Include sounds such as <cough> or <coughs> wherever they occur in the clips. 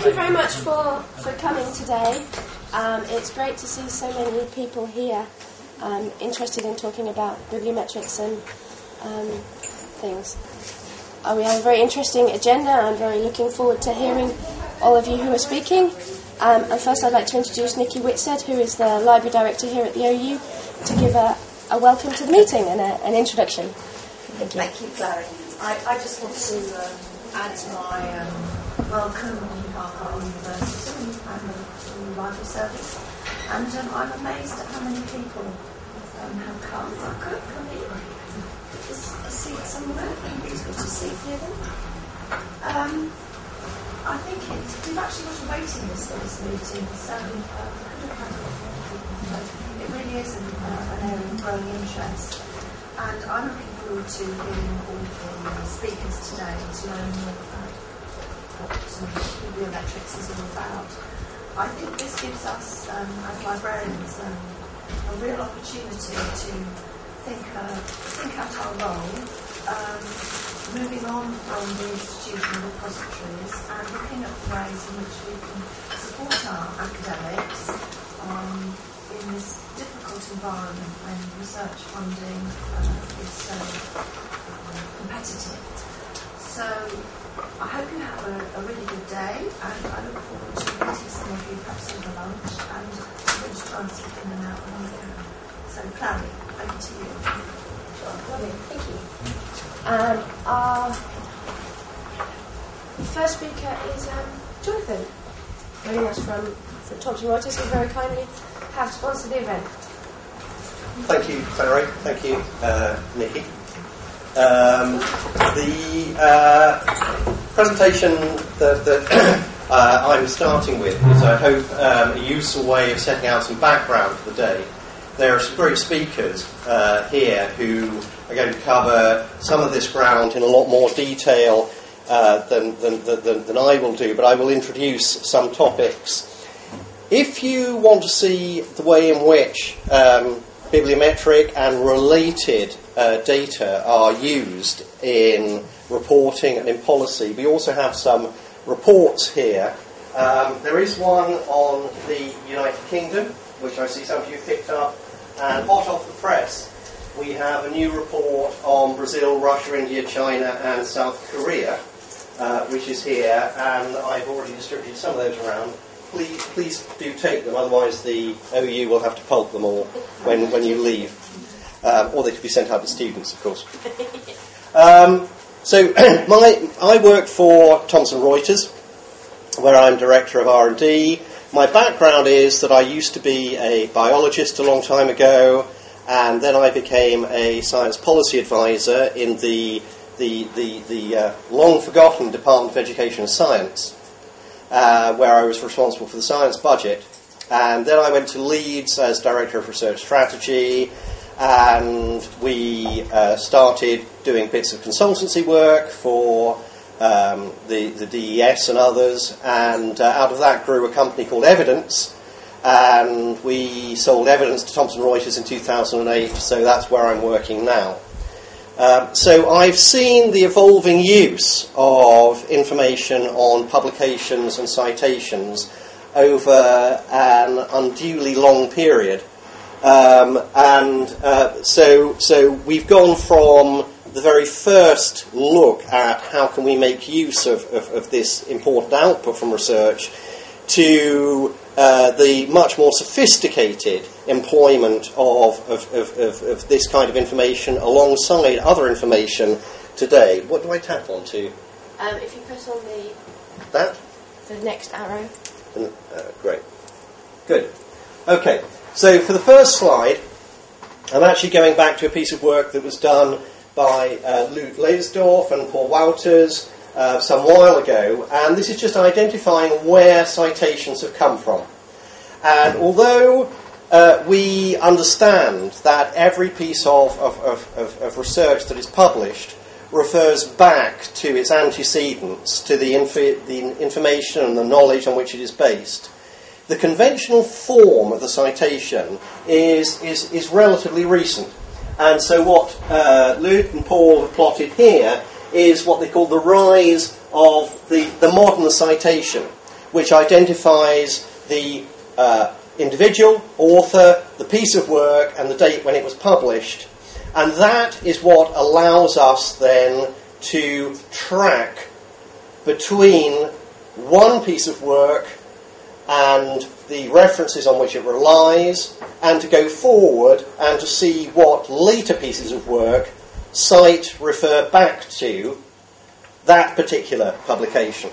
thank you very much for, for coming today. Um, it's great to see so many people here um, interested in talking about bibliometrics and um, things. Uh, we have a very interesting agenda. I'm very looking forward to hearing all of you who are speaking. Um, and first, I'd like to introduce Nicky Whitsed, who is the library director here at the OU, to give a, a welcome to the meeting and a, an introduction. Thank you. Thank you, Clary. I, I just want to um, add my um, welcome our university and the, library service. And um, I'm amazed at how many people um, have come. I could come in. Is a seat somewhere? It's good to see you. Um, I think it, we've actually got a waiting list for this meeting, so uh, it really is an, uh, an area of growing interest. And I'm looking forward to hearing all the speakers today to learn more about what bibliometrics is all about. I think this gives us, um, as librarians, um, a real opportunity to think, uh, think out our role, um, moving on from the institutional repositories and looking at the ways in which we can support our academics um, in this difficult environment when research funding uh, is so uh, competitive. So I hope you have a, a, really good day and I look forward to meeting some of you perhaps over lunch and I'm going to try and slip in and out when I can. So Clary, over to you. Sure, lovely, thank you. Um, our first speaker is um, Jonathan, joining us from Thomson Reuters, who very kindly have sponsored the event. Thank you, Clary. Thank you, uh, Nicky. Um, the uh, presentation that, that <coughs> uh, I'm starting with is, I hope, um, a useful way of setting out some background for the day. There are some great speakers uh, here who are going to cover some of this ground in a lot more detail uh, than, than, than, than I will do, but I will introduce some topics. If you want to see the way in which um, bibliometric and related uh, data are used in reporting and in policy. We also have some reports here. Um, there is one on the United Kingdom, which I see some of you picked up, and hot off the press, we have a new report on Brazil, Russia, India, China, and South Korea, uh, which is here, and I've already distributed some of those around please, please do take them, otherwise the OU will have to pulp them all when, when you leave. Um, or they could be sent out to students, of course. Um, so <clears throat> my, I work for Thomson Reuters, where I'm director of R&D. My background is that I used to be a biologist a long time ago, and then I became a science policy advisor in the the, the, the uh, long forgotten Department of Education and Science uh, where I was responsible for the science budget. And then I went to Leeds as Director of Research Strategy, and we uh, started doing bits of consultancy work for um, the, the DES and others, and uh, out of that grew a company called Evidence, and we sold Evidence to Thomson Reuters in 2008, so that's where I'm working now. Um, so I've seen the evolving use of information on publications and citations over an unduly long period. Um, and uh, so, so we've gone from the very first look at how can we make use of, of, of this important output from research to uh, the much more sophisticated employment of, of, of, of, this kind of information alongside other information today. What do I tap onto? Um, if you press on the that the next arrow. Uh, great, good. Okay, so for the first slide, I'm actually going back to a piece of work that was done by uh, Luke Leydesdorff and Paul Wouters uh, some while ago, and this is just identifying where citations have come from. And although uh, we understand that every piece of, of, of, of, research that is published refers back to its antecedents, to the, infi- the information and the knowledge on which it is based, the conventional form of the citation is, is, is relatively recent. And so, what uh, Luke and Paul have plotted here is what they call the rise of the, the modern citation, which identifies the uh, individual, author, the piece of work, and the date when it was published. And that is what allows us then to track between one piece of work and the references on which it relies, and to go forward and to see what later pieces of work cite, refer back to that particular publication.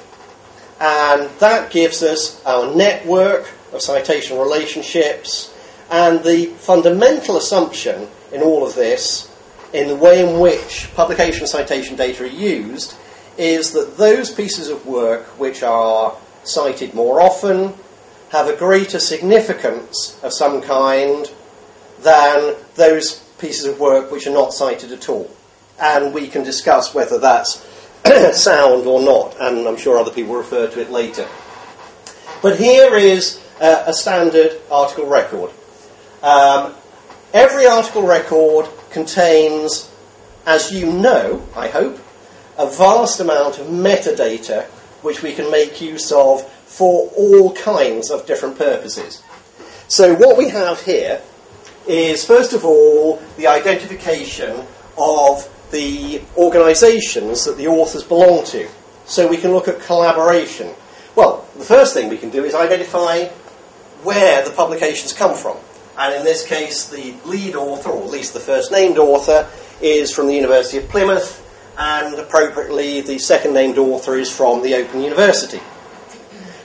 And that gives us our network of citation relationships and the fundamental assumption in all of this, in the way in which publication citation data are used, is that those pieces of work which are cited more often have a greater significance of some kind than those pieces of work which are not cited at all. And we can discuss whether that's <clears throat> sound or not, and I'm sure other people will refer to it later. But here is uh, a standard article record. Um, every article record contains, as you know, I hope, a vast amount of metadata which we can make use of for all kinds of different purposes. So, what we have here is, first of all, the identification of the organisations that the authors belong to. So, we can look at collaboration. Well, the first thing we can do is identify where the publications come from. And in this case, the lead author, or at least the first named author, is from the University of Plymouth, and appropriately, the second named author is from the Open University.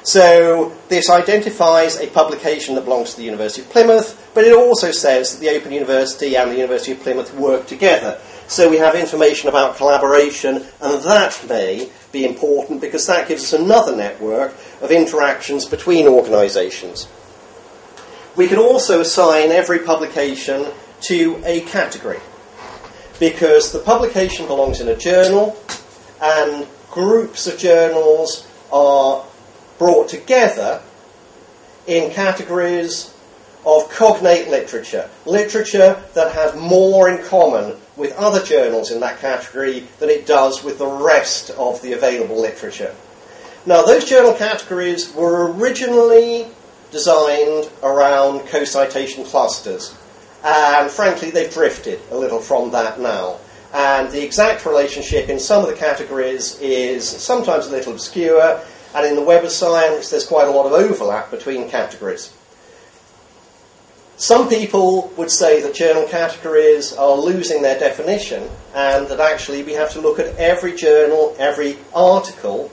So this identifies a publication that belongs to the University of Plymouth, but it also says that the Open University and the University of Plymouth work together. So we have information about collaboration, and that may be important because that gives us another network of interactions between organisations. We can also assign every publication to a category because the publication belongs in a journal and groups of journals are brought together in categories of cognate literature, literature that has more in common with other journals in that category than it does with the rest of the available literature. Now, those journal categories were originally designed around co citation clusters, and frankly, they've drifted a little from that now. And the exact relationship in some of the categories is sometimes a little obscure, and in the Web of Science, there's quite a lot of overlap between categories. Some people would say that journal categories are losing their definition, and that actually we have to look at every journal, every article,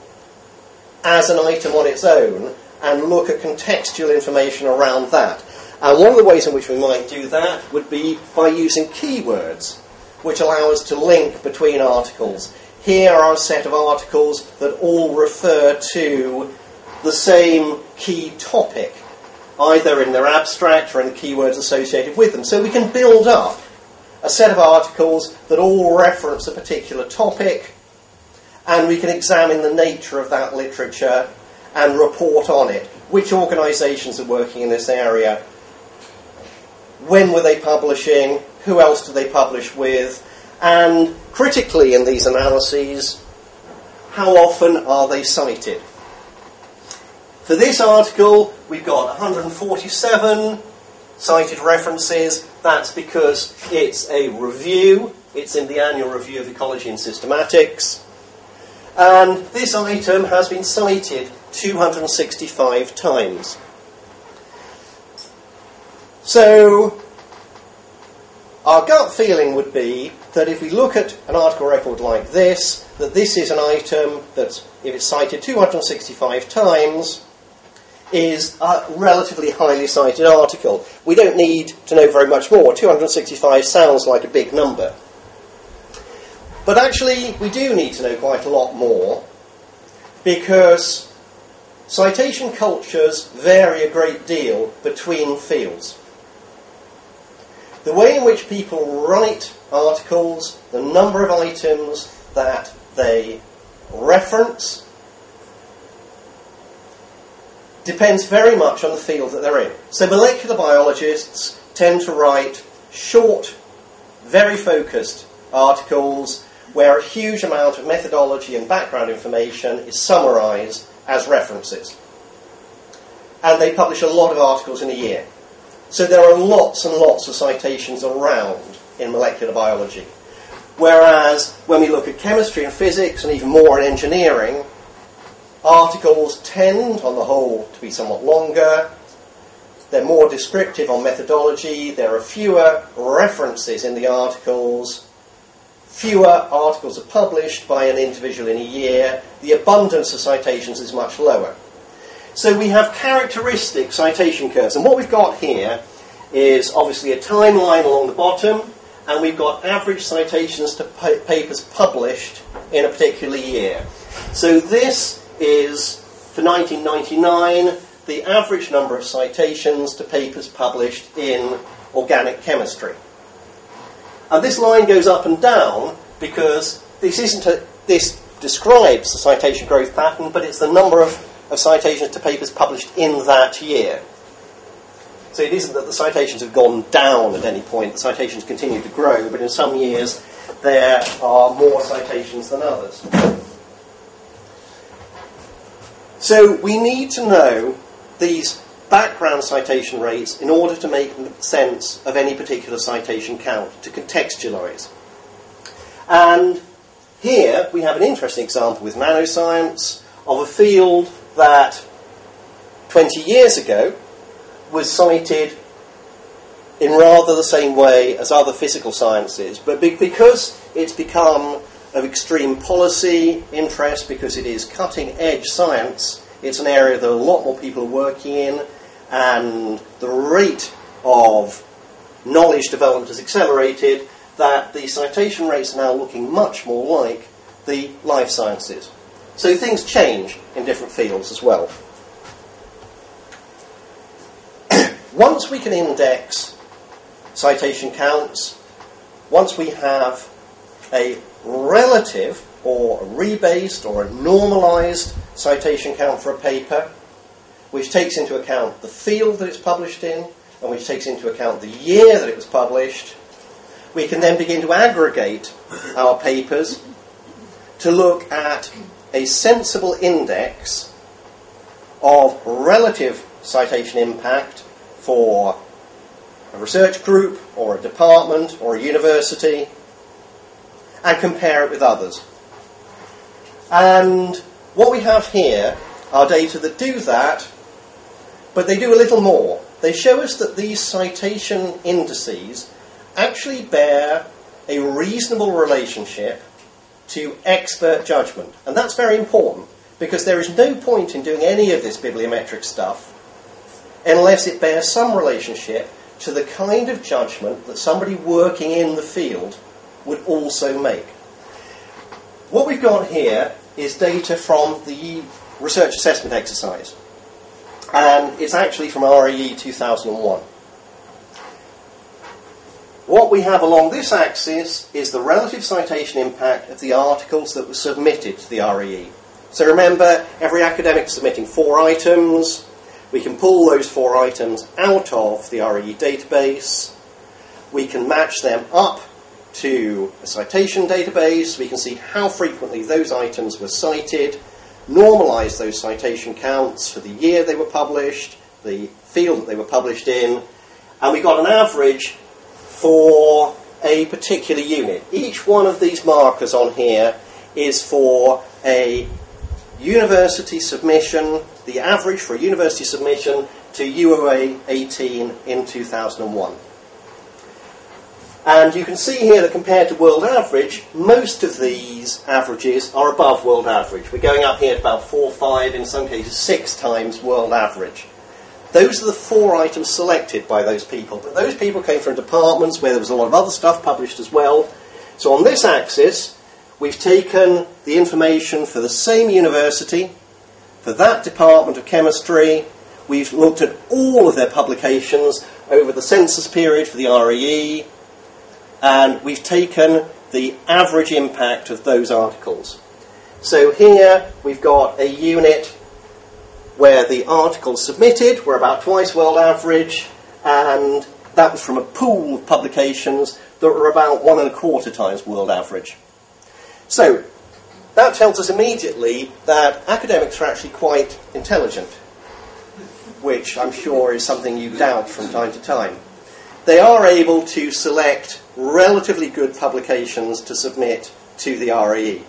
as an item on its own, and look at contextual information around that. And one of the ways in which we might do that would be by using keywords, which allow us to link between articles. Here are a set of articles that all refer to the same key topic, either in their abstract or in the keywords associated with them. So we can build up a set of articles that all reference a particular topic, and we can examine the nature of that literature and report on it. Which organisations are working in this area? When were they publishing? Who else do they publish with? And critically in these analyses, how often are they cited? For this article, we've got 147 cited references. That's because it's a review. It's in the annual review of ecology and systematics. And this item has been cited 265 times. So, our gut feeling would be that if we look at an article record like this, that this is an item that, if it's cited 265 times, is a relatively highly cited article. We don't need to know very much more. 265 sounds like a big number. But actually, we do need to know quite a lot more because citation cultures vary a great deal between fields. The way in which people write articles, the number of items that they reference, depends very much on the field that they're in. So molecular biologists tend to write short, very focused articles where a huge amount of methodology and background information is summarized as references. and they publish a lot of articles in a year. So there are lots and lots of citations around in molecular biology. Whereas when we look at chemistry and physics, and even more in engineering, articles tend, on the whole, to be somewhat longer. They're more descriptive on methodology. There are fewer references in the articles. Fewer articles are published by an individual in a year. The abundance of citations is much lower. So we have characteristic citation curves. And what we've got here is obviously a timeline along the bottom, and we've got average citations to pa- papers published in a particular year. So this is, for 1999, the average number of citations to papers published in organic chemistry. And this line goes up and down because this isn't a, this describes the citation growth pattern, but it's the number of of citations to papers published in that year. So it isn't that the citations have gone down at any point, the citations continue to grow, but in some years there are more citations than others. So we need to know these background citation rates in order to make sense of any particular citation count, to contextualize. And here we have an interesting example with nanoscience of a field that 20 years ago was cited in rather the same way as other physical sciences, but be- because it's become of extreme policy interest, because it is cutting edge science, it's an area that a lot more people are working in, and the rate of knowledge development has accelerated, that the citation rates are now looking much more like the life sciences. So things change in different fields as well. <clears throat> once we can index citation counts, once we have a relative or a rebased or a normalized citation count for a paper, which takes into account the field that it's published in and which takes into account the year that it was published, we can then begin to aggregate our papers to look at a sensible index of relative citation impact for a research group or a department or a university and compare it with others. And what we have here are data that do that, but they do a little more. They show us that these citation indices actually bear a reasonable relationship to expert judgment. And that's very important because there is no point in doing any of this bibliometric stuff unless it bears some relationship to the kind of judgment that somebody working in the field would also make. What we've got here is data from the research assessment exercise, and it's actually from RAE 2001. What we have along this axis is the relative citation impact of the articles that were submitted to the RAE. So remember, every academic submitting four items. We can pull those four items out of the RAE database. We can match them up to a citation database. We can see how frequently those items were cited, normalize those citation counts for the year they were published, the field that they were published in, and we got an average for a particular unit. Each one of these markers on here is for a university submission, the average for a university submission to UOA 18 in 2001. And you can see here that compared to world average, most of these averages are above world average. We're going up here about four, five, in some cases six times world average. Those are the four items selected by those people. But those people came from departments where there was a lot of other stuff published as well. So on this axis, we've taken the information for the same university, for that department of chemistry. We've looked at all of their publications over the census period for the RAE, and we've taken the average impact of those articles. So here we've got a unit where the articles submitted were about twice world average, and that was from a pool of publications that were about one and a quarter times world average. So, that tells us immediately that academics are actually quite intelligent. which I'm sure is something you doubt from time to time. They are able to select relatively good publications to submit to the RAE.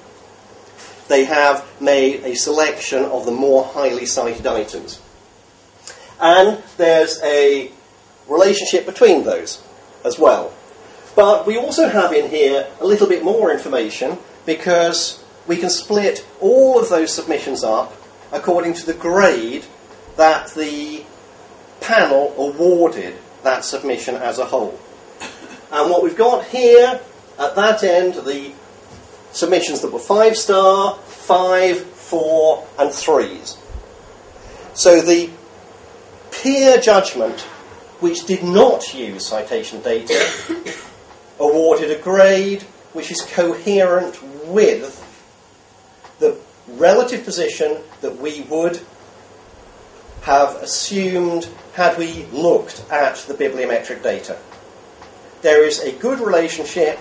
They have made a selection of the more highly cited items. And there's a relationship between those as well. But we also have in here a little bit more information because we can split all of those submissions up according to the grade that the panel awarded that submission as a whole. And what we've got here at that end the submissions that were five star, five, four, and threes. So the peer judgment, which did not use citation data, <coughs> awarded a grade which is coherent with the relative position that we would have assumed had we looked at the bibliometric data. There is a good relationship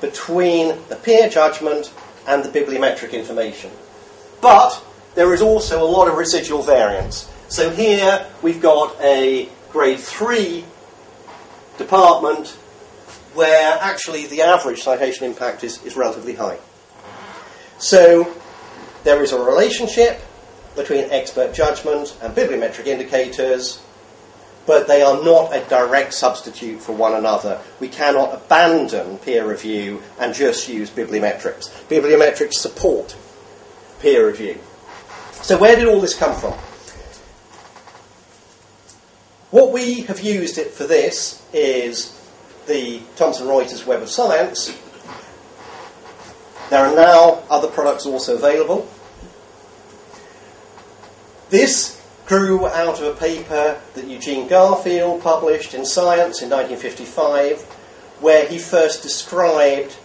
between the peer judgment and the bibliometric information. But there is also a lot of residual variance. So here we've got a grade 3 department where actually the average citation impact is, is relatively high. So there is a relationship between expert judgment and bibliometric indicators, but they are not a direct substitute for one another. We cannot abandon peer review and just use bibliometrics. Bibliometrics support peer review. So where did all this come from? What we have used it for this is the Thomson Reuters Web of Science. There are now other products also available. This grew out of a paper that Eugene Garfield published in Science in 1955, where he first described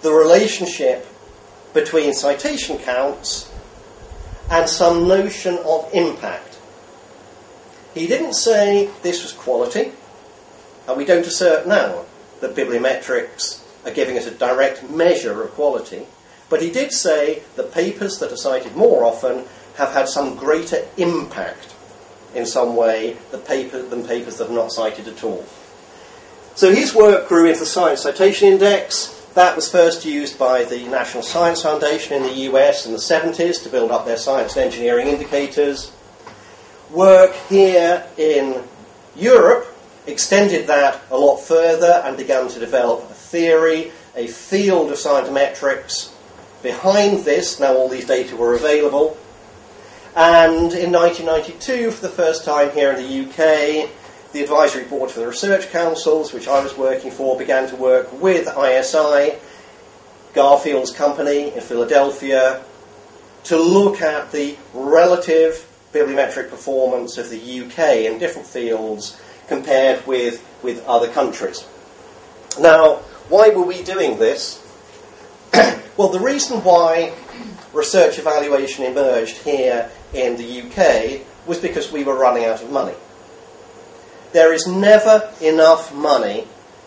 the relationship between citation counts and some notion of impact. He didn't say this was quality, and we don't assert now that bibliometrics are giving us a direct measure of quality, but he did say that papers that are cited more often have had some greater impact in some way than, paper, than papers that are not cited at all. So his work grew into the Science Citation Index. That was first used by the National Science Foundation in the US in the 70s to build up their science and engineering indicators. Work here in Europe extended that a lot further and began to develop a theory, a field of scientometrics. Behind this, now all these data were available. And in 1992, for the first time here in the UK, the advisory board for the research councils, which I was working for, began to work with ISI, Garfield's company in Philadelphia, to look at the relative bibliometric performance of the UK in different fields compared with, with other countries. Now, why were we doing this? <clears throat> well, the reason why research evaluation emerged here in the UK was because we were running out of money. There is never enough money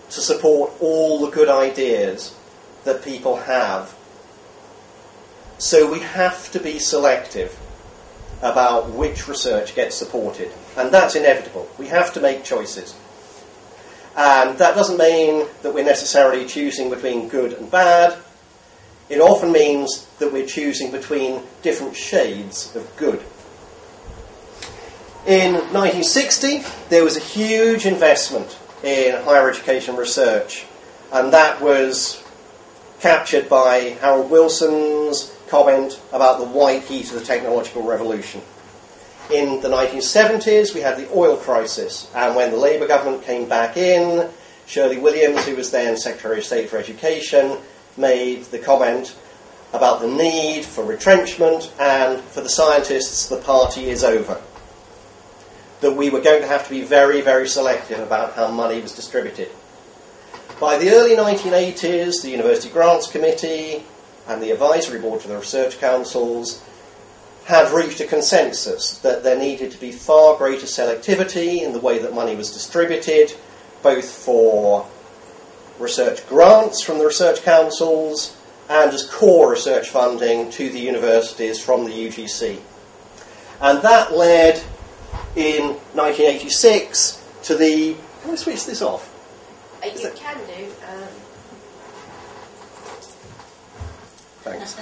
to support all the good ideas that people have. So we have to be selective about which research gets supported. And that's inevitable. We have to make choices. And that doesn't mean that we're necessarily choosing between good and bad. It often means that we're choosing between different shades of good. In 1960, there was a huge investment in higher education research, and that was captured by Harold Wilson's comment about the white heat of the technological revolution. In the 1970s, we had the oil crisis, and when the Labour government came back in, Shirley Williams, who was then Secretary of State for Education, made the comment about the need for retrenchment and for the scientists, the party is over. That we were going to have to be very, very selective about how money was distributed. By the early 1980s, the University Grants Committee and the Advisory Board for the Research Councils had reached a consensus that there needed to be far greater selectivity in the way that money was distributed, both for research grants from the research councils and as core research funding to the universities from the UGC. And that led in 1986 to the. Can I switch this off? Uh, you can do. Um, Thanks.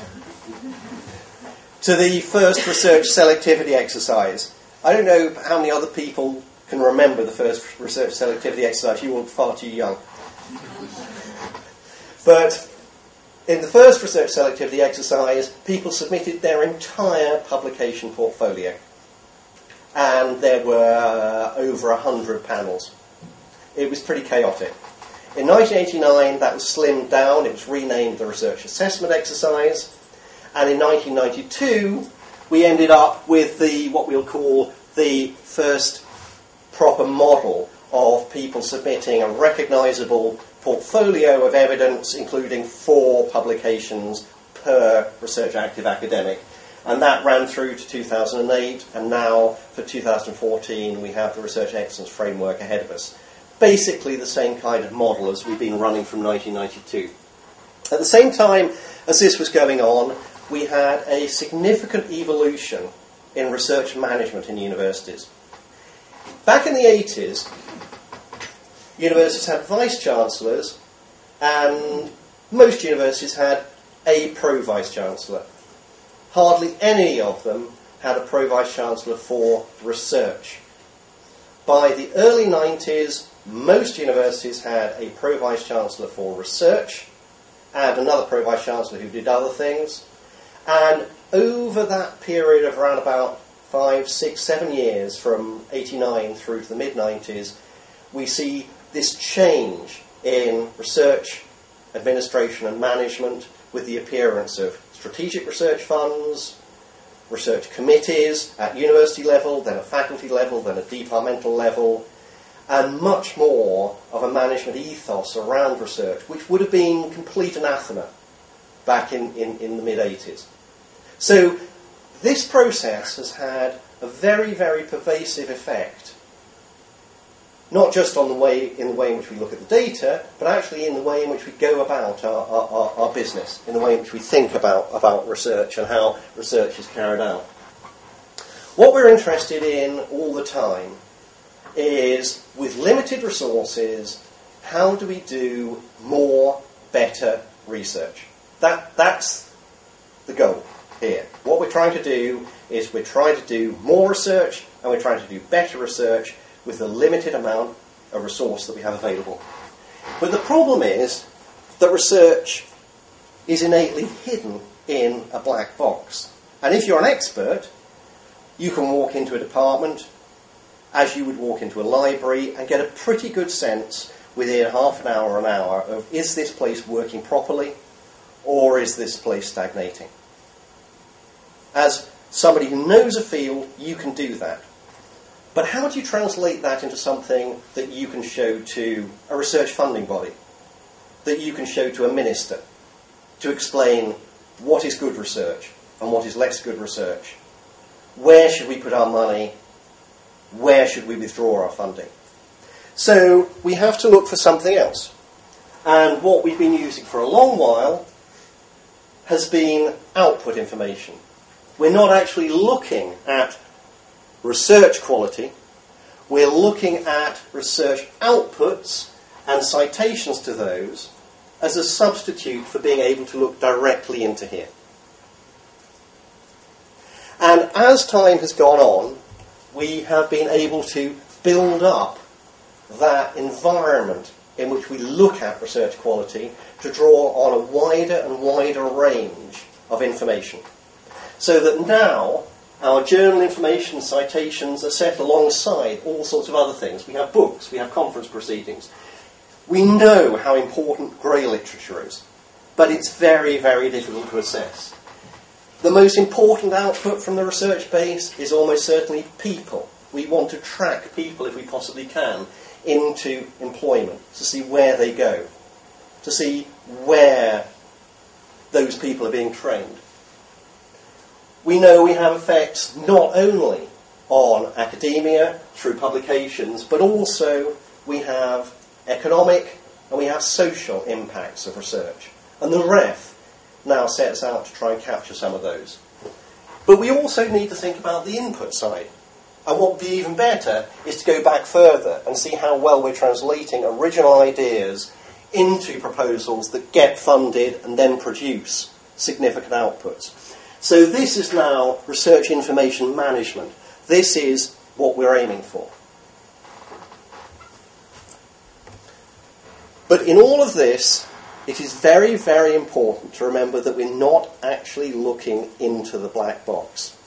to the first research selectivity exercise. I don't know how many other people can remember the first research selectivity exercise. You were far too young. But in the first research selectivity exercise, people submitted their entire publication portfolio. And there were uh, over 100 panels. It was pretty chaotic. In 1989, that was slimmed down. It was renamed the Research Assessment Exercise. And in 1992, we ended up with the what we'll call the first proper model of people submitting a recognisable portfolio of evidence, including four publications per research active academic. And that ran through to 2008, and now for 2014 we have the Research Excellence Framework ahead of us. Basically the same kind of model as we've been running from 1992. At the same time as this was going on, we had a significant evolution in research management in universities. Back in the 80s, universities had vice chancellors, and most universities had a pro vice chancellor. Hardly any of them had a pro vice chancellor for research. By the early 90s, most universities had a pro vice chancellor for research and another pro vice chancellor who did other things. And over that period of around about five, six, seven years, from 89 through to the mid 90s, we see this change in research, administration, and management with the appearance of strategic research funds, research committees at university level, then at faculty level, then at departmental level, and much more of a management ethos around research, which would have been complete anathema back in, in, in the mid 80s. So, this process has had a very, very pervasive effect not just on the way in the way in which we look at the data, but actually in the way in which we go about our, our, our, business, in the way in which we think about, about research and how research is carried out. What we're interested in all the time is, with limited resources, how do we do more, better research? That, that's the goal here. What we're trying to do is we're trying to do more research and we're trying to do better research with the limited amount of resource that we have available. But the problem is that research is innately hidden in a black box. And if you're an expert, you can walk into a department as you would walk into a library and get a pretty good sense within half an hour or an hour of is this place working properly or is this place stagnating? As somebody who knows a field, you can do that. But how do you translate that into something that you can show to a research funding body, that you can show to a minister, to explain what is good research and what is less good research? Where should we put our money? Where should we withdraw our funding? So we have to look for something else. And what we've been using for a long while has been output information. We're not actually looking at research quality, we're looking at research outputs and citations to those as a substitute for being able to look directly into here. And as time has gone on, we have been able to build up that environment in which we look at research quality to draw on a wider and wider range of information. So that now our journal information citations are set alongside all sorts of other things. We have books, we have conference proceedings. We know how important grey literature is, but it's very, very difficult to assess. The most important output from the research base is almost certainly people. We want to track people, if we possibly can, into employment to see where they go, to see where those people are being trained we know we have effects not only on academia through publications, but also we have economic and we have social impacts of research. And the REF now sets out to try and capture some of those. But we also need to think about the input side. And what would be even better is to go back further and see how well we're translating original ideas into proposals that get funded and then produce significant outputs. So this is now research information management. This is what we're aiming for. But in all of this, it is very, very important to remember that we're not actually looking into the black box.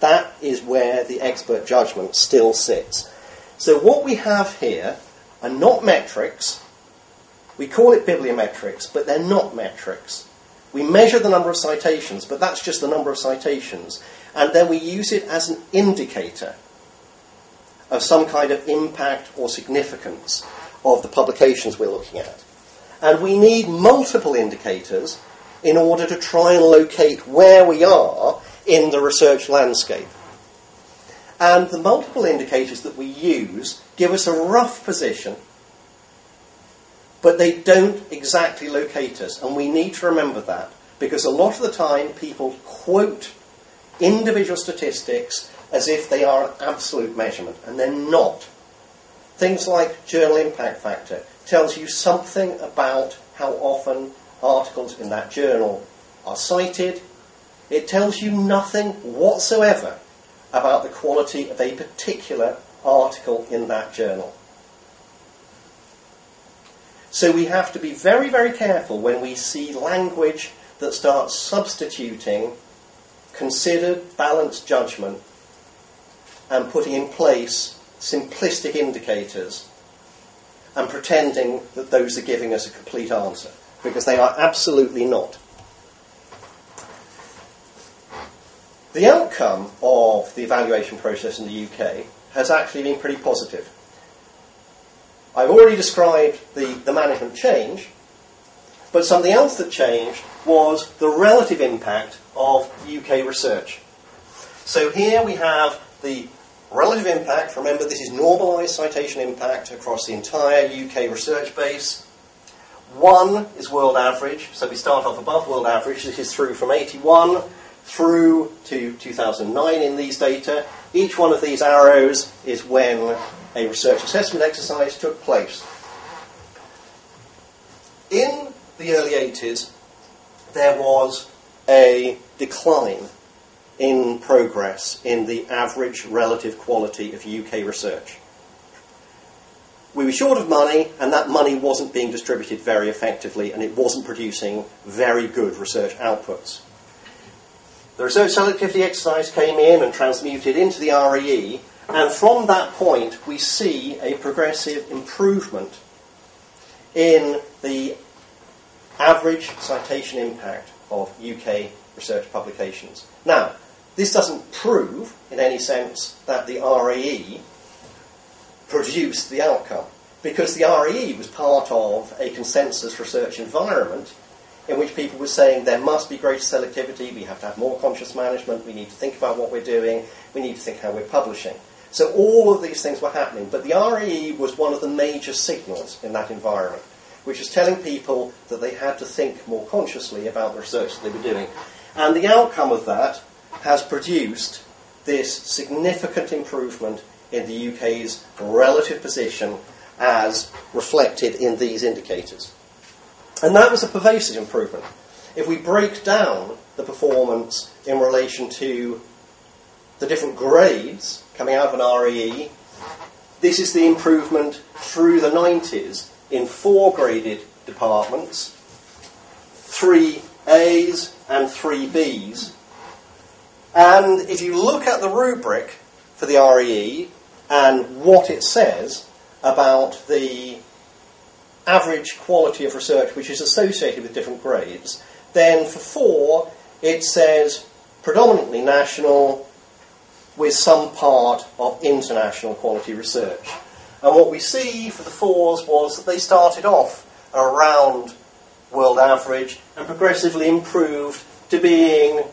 That is where the expert judgment still sits. So what we have here are not metrics. We call it bibliometrics, but they're not metrics. We measure the number of citations, but that's just the number of citations. And then we use it as an indicator of some kind of impact or significance of the publications we're looking at. And we need multiple indicators in order to try and locate where we are in the research landscape. And the multiple indicators that we use give us a rough position, but they don't exactly locate us. And we need to remember that because a lot of the time people quote individual statistics as if they are an absolute measurement, and they're not. Things like journal impact factor tells you something about how often articles in that journal are cited. It tells you nothing whatsoever about the quality of a particular article in that journal. So we have to be very, very careful when we see language that starts substituting considered, balanced judgment and putting in place simplistic indicators and pretending that those are giving us a complete answer, because they are absolutely not. The outcome of the evaluation process in the UK has actually been pretty positive. I've already described the, the management change, but something else that changed was the relative impact of UK research. So here we have the Relative impact, remember this is normalised citation impact across the entire UK research base. One is world average, so we start off above world average. This is through from 81 through to 2009 in these data. Each one of these arrows is when a research assessment exercise took place. In the early 80s, there was a decline in progress in the average relative quality of UK research. We were short of money, and that money wasn't being distributed very effectively, and it wasn't producing very good research outputs. The research selectivity exercise came in and transmuted into the RAE, and from that point we see a progressive improvement in the average citation impact of UK research publications. Now, this doesn't prove, in any sense, that the RAE produced the outcome, because the RAE was part of a consensus research environment in which people were saying there must be greater selectivity, we have to have more conscious management, we need to think about what we're doing, we need to think how we're publishing. So all of these things were happening, but the RAE was one of the major signals in that environment, which was telling people that they had to think more consciously about the research that they were doing. And the outcome of that has produced this significant improvement in the UK's relative position as reflected in these indicators. And that was a pervasive improvement. If we break down the performance in relation to the different grades coming out of an RAE, this is the improvement through the 90s in four graded departments, three A's and three B's, and if you look at the rubric for the RAE and what it says about the average quality of research which is associated with different grades, then for four it says predominantly national with some part of international quality research. And what we see for the fours was that they started off around world average and progressively improved to being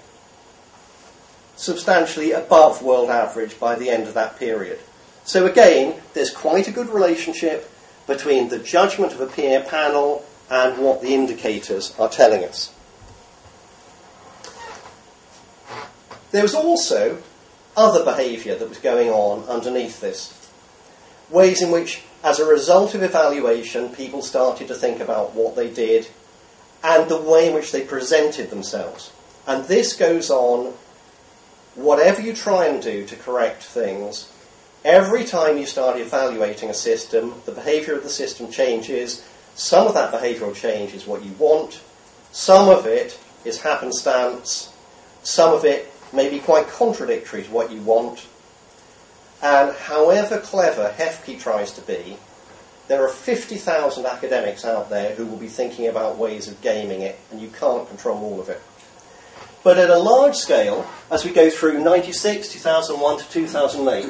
substantially above world average by the end of that period. So again, there's quite a good relationship between the judgment of a peer panel and what the indicators are telling us. there was also other behaviour that was going on underneath this. Ways in which, as a result of evaluation, people started to think about what they did and the way in which they presented themselves. And this goes on, whatever you try and do to correct things, every time you start evaluating a system, the behaviour of the system changes. Some of that behavioural change is what you want, some of it is happenstance, some of it may be quite contradictory to what you want. And however clever HEFCE tries to be, there are 50,000 academics out there who will be thinking about ways of gaming it, and you can't control all of it. But at a large scale, as we go through 96, 2001 to 2008,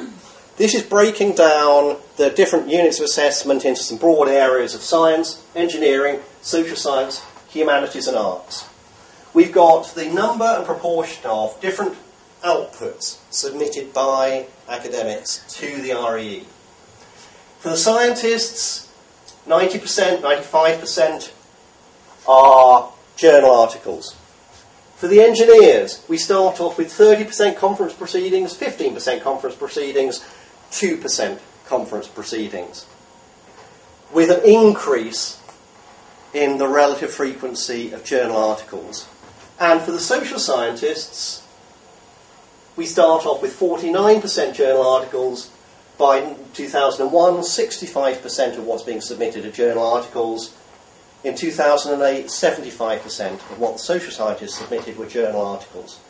this is breaking down the different units of assessment into some broad areas of science, engineering, social science, humanities, and arts we've got the number and proportion of different outputs submitted by academics to the RAE. For the scientists, 90%, 95% are journal articles. For the engineers, we start off with 30% conference proceedings, 15% conference proceedings, 2% conference proceedings, with an increase in the relative frequency of journal articles. And for the social scientists, we start off with 49% journal articles. By 2001, 65% of what's being submitted are journal articles. In 2008, 75% of what the social scientists submitted were journal articles.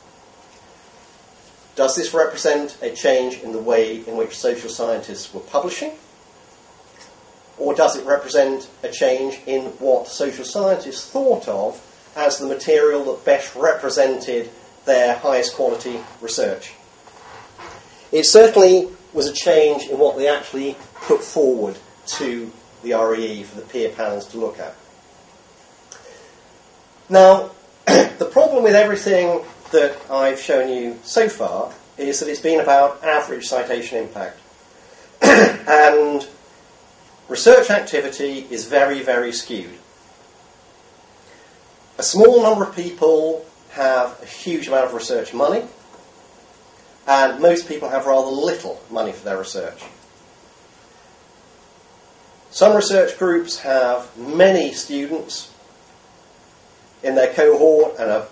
Does this represent a change in the way in which social scientists were publishing? Or does it represent a change in what social scientists thought of as the material that best represented their highest quality research. It certainly was a change in what they actually put forward to the RAE for the peer panels to look at. Now, <clears throat> the problem with everything that I've shown you so far is that it's been about average citation impact. <clears throat> and research activity is very, very skewed. A small number of people have a huge amount of research money, and most people have rather little money for their research. Some research groups have many students in their cohort and are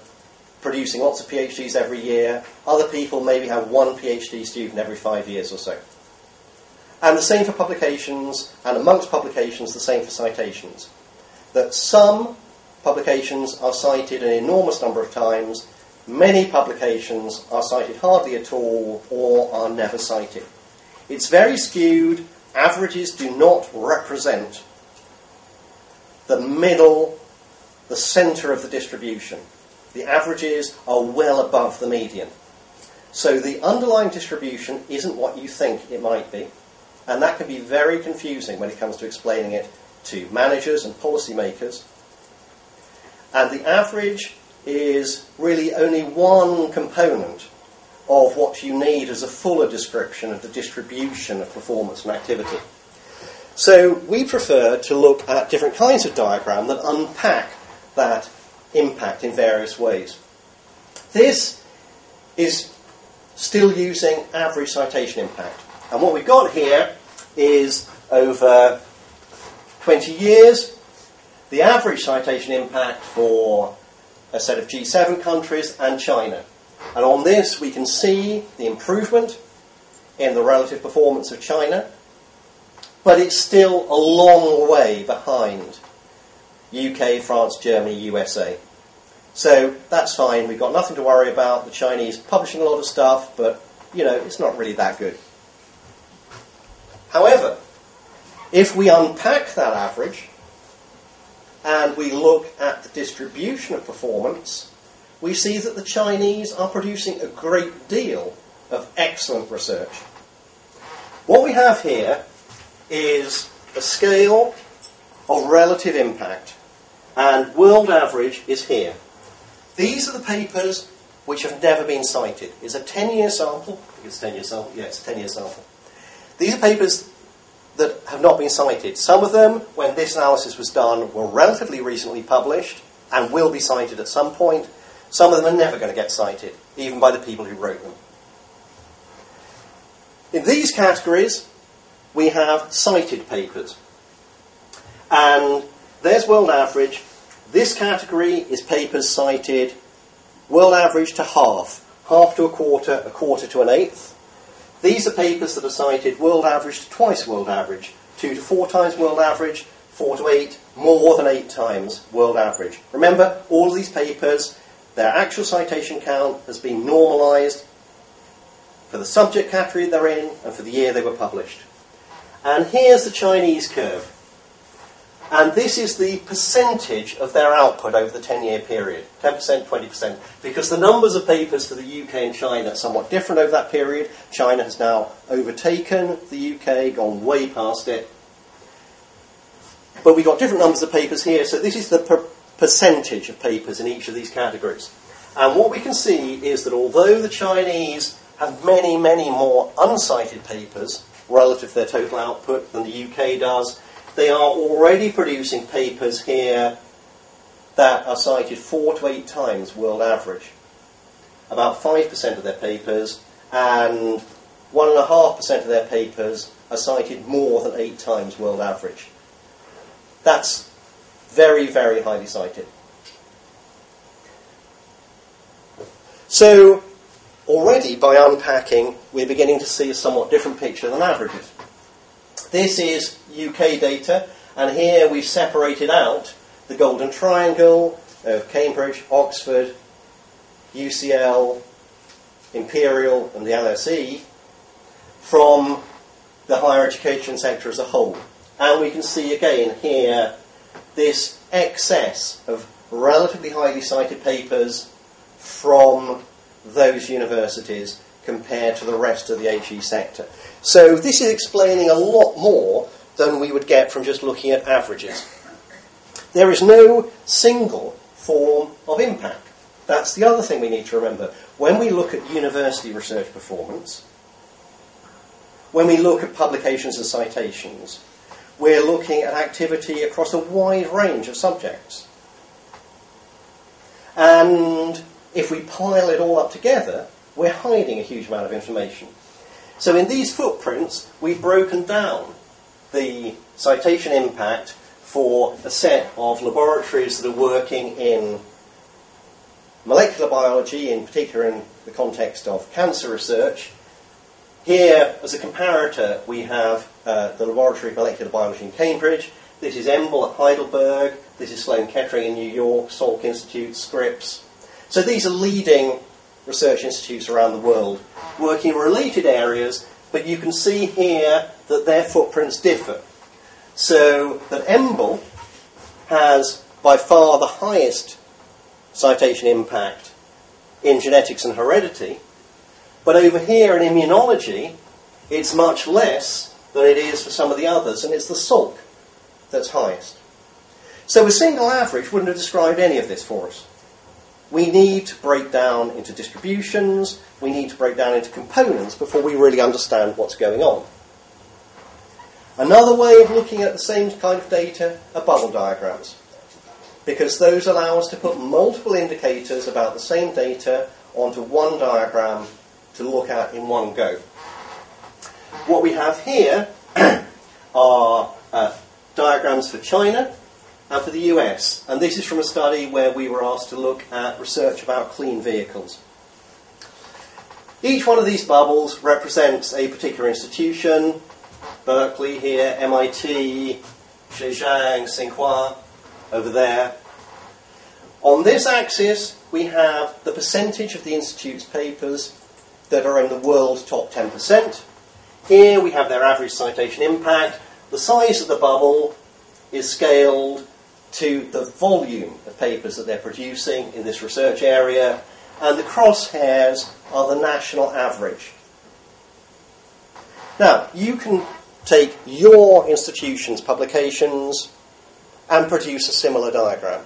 producing lots of PhDs every year. Other people maybe have one PhD student every five years or so. And the same for publications, and amongst publications, the same for citations. That some publications are cited an enormous number of times. Many publications are cited hardly at all or are never cited. It's very skewed. Averages do not represent the middle, the centre of the distribution. The averages are well above the median. So the underlying distribution isn't what you think it might be. And that can be very confusing when it comes to explaining it to managers and policymakers and the average is really only one component of what you need as a fuller description of the distribution of performance and activity. So we prefer to look at different kinds of diagram that unpack that impact in various ways. This is still using average citation impact. And what we've got here is over 20 years, the average citation impact for a set of G7 countries and China. And on this, we can see the improvement in the relative performance of China, but it's still a long way behind UK, France, Germany, USA. So that's fine, we've got nothing to worry about. The Chinese publishing a lot of stuff, but you know, it's not really that good. However, if we unpack that average and we look at the distribution of performance, we see that the Chinese are producing a great deal of excellent research. What we have here is a scale of relative impact, and world average is here. These are the papers which have never been cited. It's a 10 year sample. it's a 10 year sample. Yeah, it's a 10 year sample. These are papers that have not been cited. Some of them, when this analysis was done, were relatively recently published and will be cited at some point. Some of them are never going to get cited. even by the people who wrote them. In these categories, we have cited papers. And there's world average. This category is papers cited world average to half, half to a quarter, a quarter to an eighth. These are papers that are cited world average to twice world average, two to four times world average, four to eight, more than eight times world average. Remember, all of these papers, their actual citation count has been normalised for the subject category they're in and for the year they were published. And here's the Chinese curve. And this is the percentage of their output over the 10 year period 10%, 20%. Because the numbers of papers for the UK and China are somewhat different over that period. China has now overtaken the UK, gone way past it. But we've got different numbers of papers here, so this is the per- percentage of papers in each of these categories. And what we can see is that although the Chinese have many, many more uncited papers relative to their total output than the UK does, they are already producing papers here that are cited four to eight times world average. About 5% of their papers and 1.5% of their papers are cited more than eight times world average. That's very, very highly cited. So, already by unpacking, we're beginning to see a somewhat different picture than averages. This is UK data, and here we've separated out the golden triangle of Cambridge, Oxford, UCL, Imperial, and the LSE from the higher education sector as a whole. And we can see again here this excess of relatively highly cited papers from those universities compared to the rest of the HE sector. So this is explaining a lot more than we would get from just looking at averages. There is no single form of impact. That's the other thing we need to remember. When we look at university research performance, when we look at publications and citations, we're looking at activity across a wide range of subjects. And if we pile it all up together, we're hiding a huge amount of information. So in these footprints, we've broken down the citation impact for a set of laboratories that are working in molecular biology, in particular in the context of cancer research. Here, as a comparator, we have uh, the Laboratory of Molecular Biology in Cambridge. This is EMBL at Heidelberg. This is Sloan Kettering in New York, Salk Institute, Scripps. So these are leading research institutes around the world working in related areas, but you can see here that their footprints differ. So that EMBL has by far the highest citation impact in genetics and heredity, but over here in immunology, it's much less than it is for some of the others, and it's the Salk that's highest. So a single average wouldn't have described any of this for us. We need to break down into distributions, we need to break down into components before we really understand what's going on. Another way of looking at the same kind of data are bubble diagrams, because those allow us to put multiple indicators about the same data onto one diagram to look at in one go. What we have here <coughs> are uh, diagrams for China and for the US. And this is from a study where we were asked to look at research about clean vehicles. Each one of these bubbles represents a particular institution. Berkeley here, MIT, Zhejiang, Tsinghua over there. On this axis, we have the percentage of the Institute's papers that are in the world's top 10%. Here we have their average citation impact. The size of the bubble is scaled to the volume of papers that they're producing in this research area, and the crosshairs are the national average. Now, you can take your institution's publications and produce a similar diagram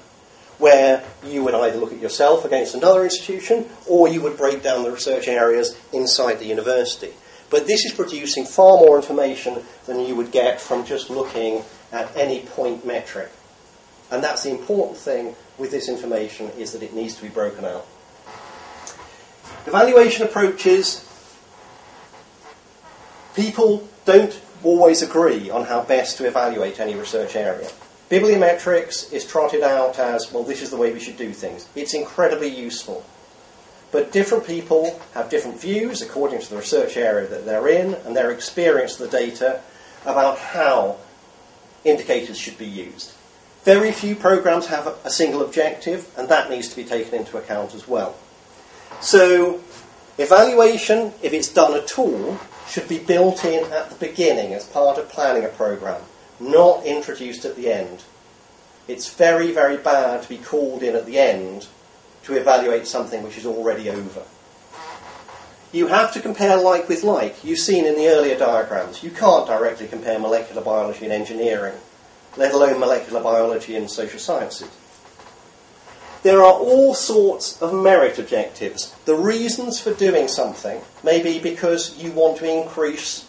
where you would either look at yourself against another institution or you would break down the research areas inside the university. But this is producing far more information than you would get from just looking at any point metric. And that's the important thing with this information is that it needs to be broken out. Evaluation approaches, people don't always agree on how best to evaluate any research area. Bibliometrics is trotted out as, well, this is the way we should do things. It's incredibly useful. But different people have different views according to the research area that they're in and their experience of the data about how indicators should be used. Very few programs have a single objective, and that needs to be taken into account as well. So, evaluation, if it's done at all, should be built in at the beginning as part of planning a program, not introduced at the end. It's very, very bad to be called in at the end to evaluate something which is already over. You have to compare like with like. You've seen in the earlier diagrams, you can't directly compare molecular biology and engineering, let alone molecular biology and social sciences. There are all sorts of merit objectives. The reasons for doing something may be because you want to increase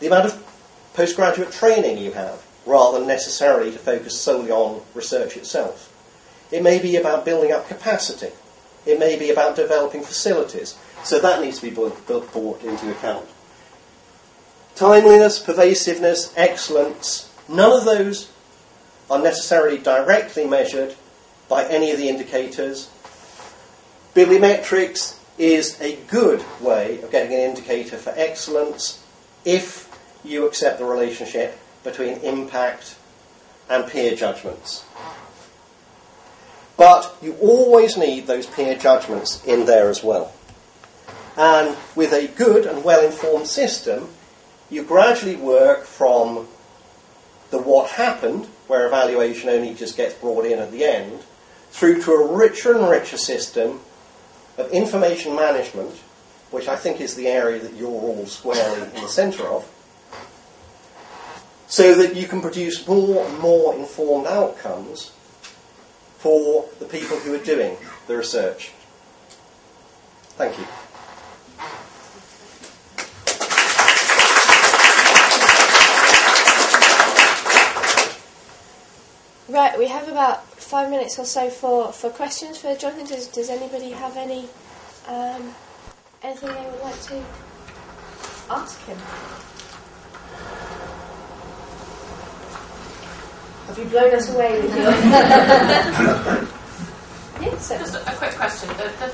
the amount of postgraduate training you have, rather than necessarily to focus solely on research itself. It may be about building up capacity. It may be about developing facilities. So that needs to be brought into account. Timeliness, pervasiveness, excellence, none of those are necessarily directly measured by any of the indicators. Bibliometrics is a good way of getting an indicator for excellence if you accept the relationship between impact and peer judgments. But you always need those peer judgments in there as well. And with a good and well informed system, you gradually work from the what happened, where evaluation only just gets brought in at the end, through to a richer and richer system of information management, which I think is the area that you're all squarely in the centre of, so that you can produce more and more informed outcomes for the people who are doing the research. Thank you. Right, we have about five minutes or so for, for questions for Jonathan. Does, does anybody have any um, anything they would like to ask him? Have you blown us away with your... <laughs> yes, Just a, a quick question. The, the,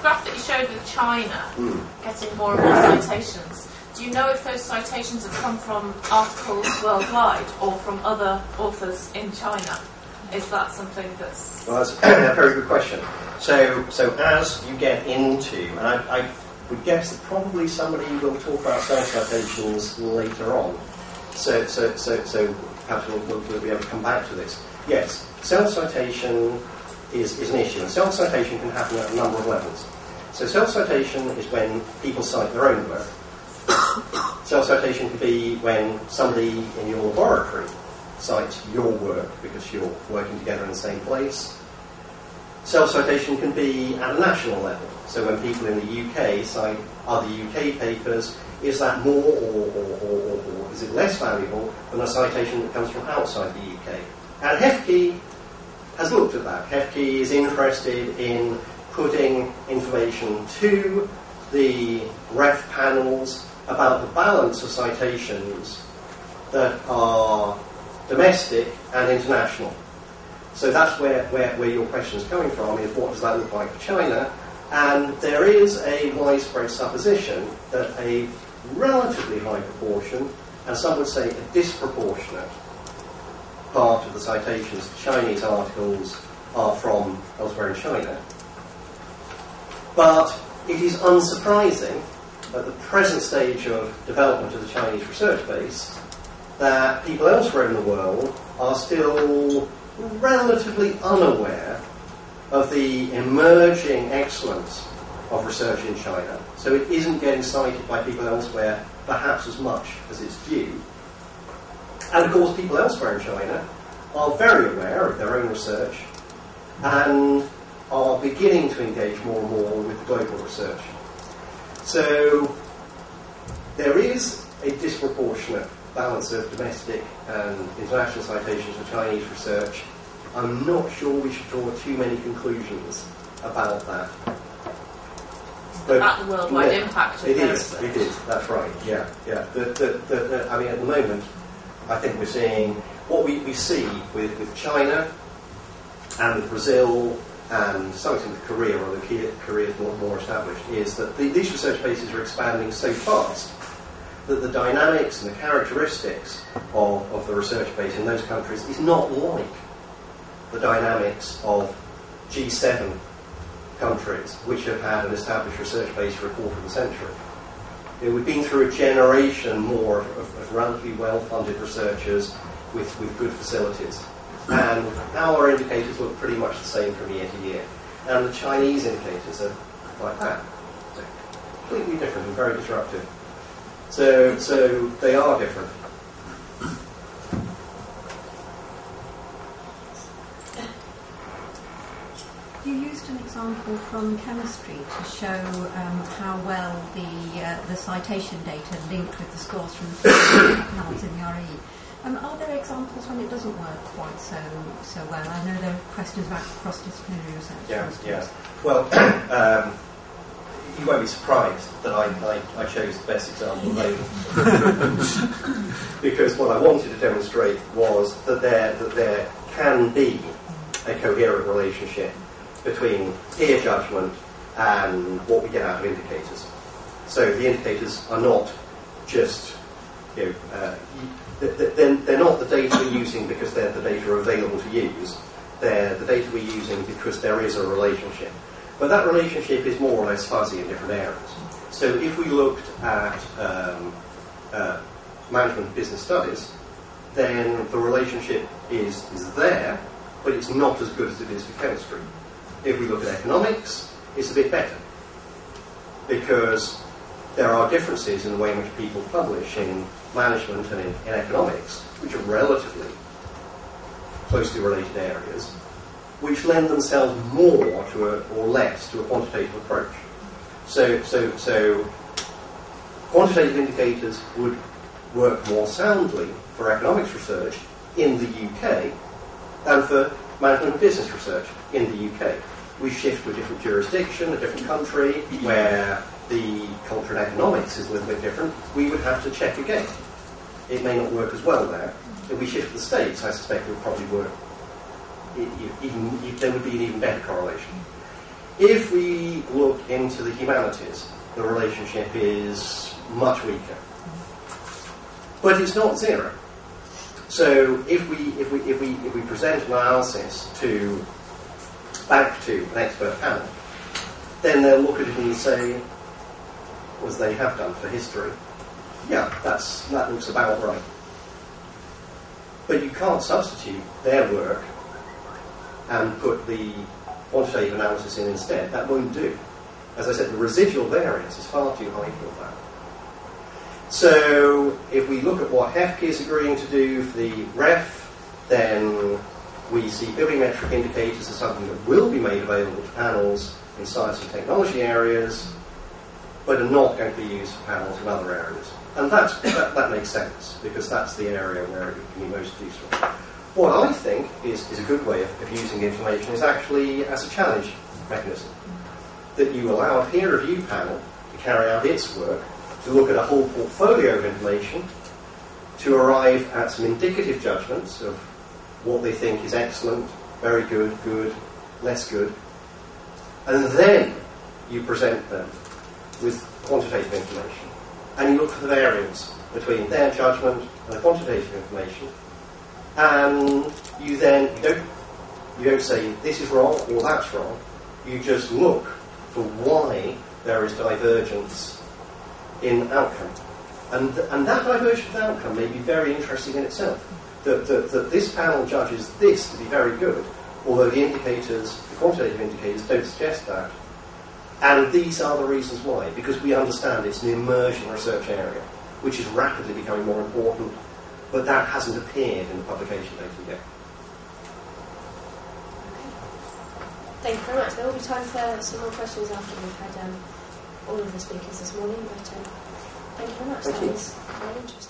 graph that you showed with China mm. getting more and more citations, do you know if those citations have come from articles worldwide or from other authors in China? Is that something that's... Well, that's <coughs> a very good question. So, so as you get into, and I, I would guess that probably somebody will talk about self-citations later on. So, so, so, so perhaps we'll, we'll, we'll, be able to come back to this. Yes, self-citation is, is an issue, and self-citation can happen at a number of levels. So self-citation is when people cite their own work. Self-citation can be when somebody in your laboratory cites your work because you're working together in the same place. Self-citation can be at a national level. So when people in the UK cite other UK papers, is that more or, or, or, or, is it less valuable than a citation that comes from outside the UK? And HEFCE has looked at that. HEFCE is interested in putting information to the ref panels about the balance of citations that are domestic and international. So that's where, where, where your question is coming from, is what does that look like for China? And there is a widespread supposition that a relatively high proportion, and some would say a disproportionate part of the citations Chinese articles are from elsewhere in China. But it is unsurprising at the present stage of development of the Chinese research base that people elsewhere in the world are still relatively unaware of the emerging excellence of research in China. So it isn't getting cited by people elsewhere perhaps as much as it's due. And of course, people elsewhere in China are very aware of their own research and are beginning to engage more and more with global research. So there is a disproportionate balance of domestic and international citations for Chinese research. I'm not sure we should draw too many conclusions about that. But- at the worldwide yeah, impact of their research. It is. It is. that's right, yeah, yeah. The, the, the, I mean, at the moment, I think we're seeing what we, we see with, with China and with Brazil Um, and to some extent with Korea, although Korea Korea is more, more established, is that the, these research bases are expanding so fast that the dynamics and the characteristics of, of the research base in those countries is not like the dynamics of G7 countries, which have had an established research base for a quarter of a century. We've been through a generation more of, of, of relatively well-funded researchers with, with good facilities. And our indicators look pretty much the same from year to year. And the Chinese indicators are like that. They're completely different and very disruptive. So, so they are different. You used an example from chemistry to show um, how well the uh, the citation data linked with the scores from the panels <coughs> in the RAE. Um, are there examples when it doesn't work quite so so well? I know there are questions about cross-disciplinary research. Yeah, yeah. Well, <coughs> um, you won't be surprised that I, I, I chose the best example available. <laughs> because what I wanted to demonstrate was that there, that there can be a coherent relationship between peer judgment and what we get out of indicators. So the indicators are not just, you know, uh, they're, they're not the data we're using because they're the data available to use. They're the data we're using because there is a relationship. But that relationship is more or less fuzzy in different areas. So if we looked at um, uh, management business studies, then the relationship is, is there, but it's not as good as it is for chemistry. If we look at economics, it's a bit better because there are differences in the way in which people publish in management and in, economics, which are relatively closely related areas, which lend themselves more to a, or less to a quantitative approach. So, so, so quantitative indicators would work more soundly for economics research in the UK than for management and business research in the UK. We shift to a different jurisdiction, a different country, where the culture and economics is a little bit different. We would have to check again. It may not work as well there. If we shift the States, I suspect it would probably work. It, it- even, it- there would be an even better correlation. If we look into the humanities, the relationship is much weaker. But it's not zero. So if we, if we, if we, if we present an analysis to, back to an expert panel, then they'll look at it and say, as they have done for history, yeah, that's, that looks about right. But you can't substitute their work and put the quantitative analysis in instead. That won't do. As I said, the residual variance is far too high for that. So if we look at what HEFCE is agreeing to do for the REF, then we see bibliometric indicators as something that will be made available to panels in science and technology areas, but are not going to be used for panels in other areas. And that, that makes sense, because that's the area where it can be most useful. What I think is, is a good way of, of using information is actually as a challenge mechanism. That you allow a peer review panel to carry out its work, to look at a whole portfolio of information, to arrive at some indicative judgments of what they think is excellent, very good, good, less good, and then you present them with quantitative information. And you look for the variance between their judgment and the quantitative information. And you then you don't you don't say this is wrong or that's wrong. You just look for why there is divergence in outcome. And, and that divergence in outcome may be very interesting in itself. That, that, that this panel judges this to be very good, although the indicators, the quantitative indicators, don't suggest that. And these are the reasons why, because we understand it's an emerging research area, which is rapidly becoming more important, but that hasn't appeared in the publication data yet. Thank you very much. There will be time for some more questions after we've had um, all of the speakers this morning, but um, thank you very much. Thank that you. was very interesting.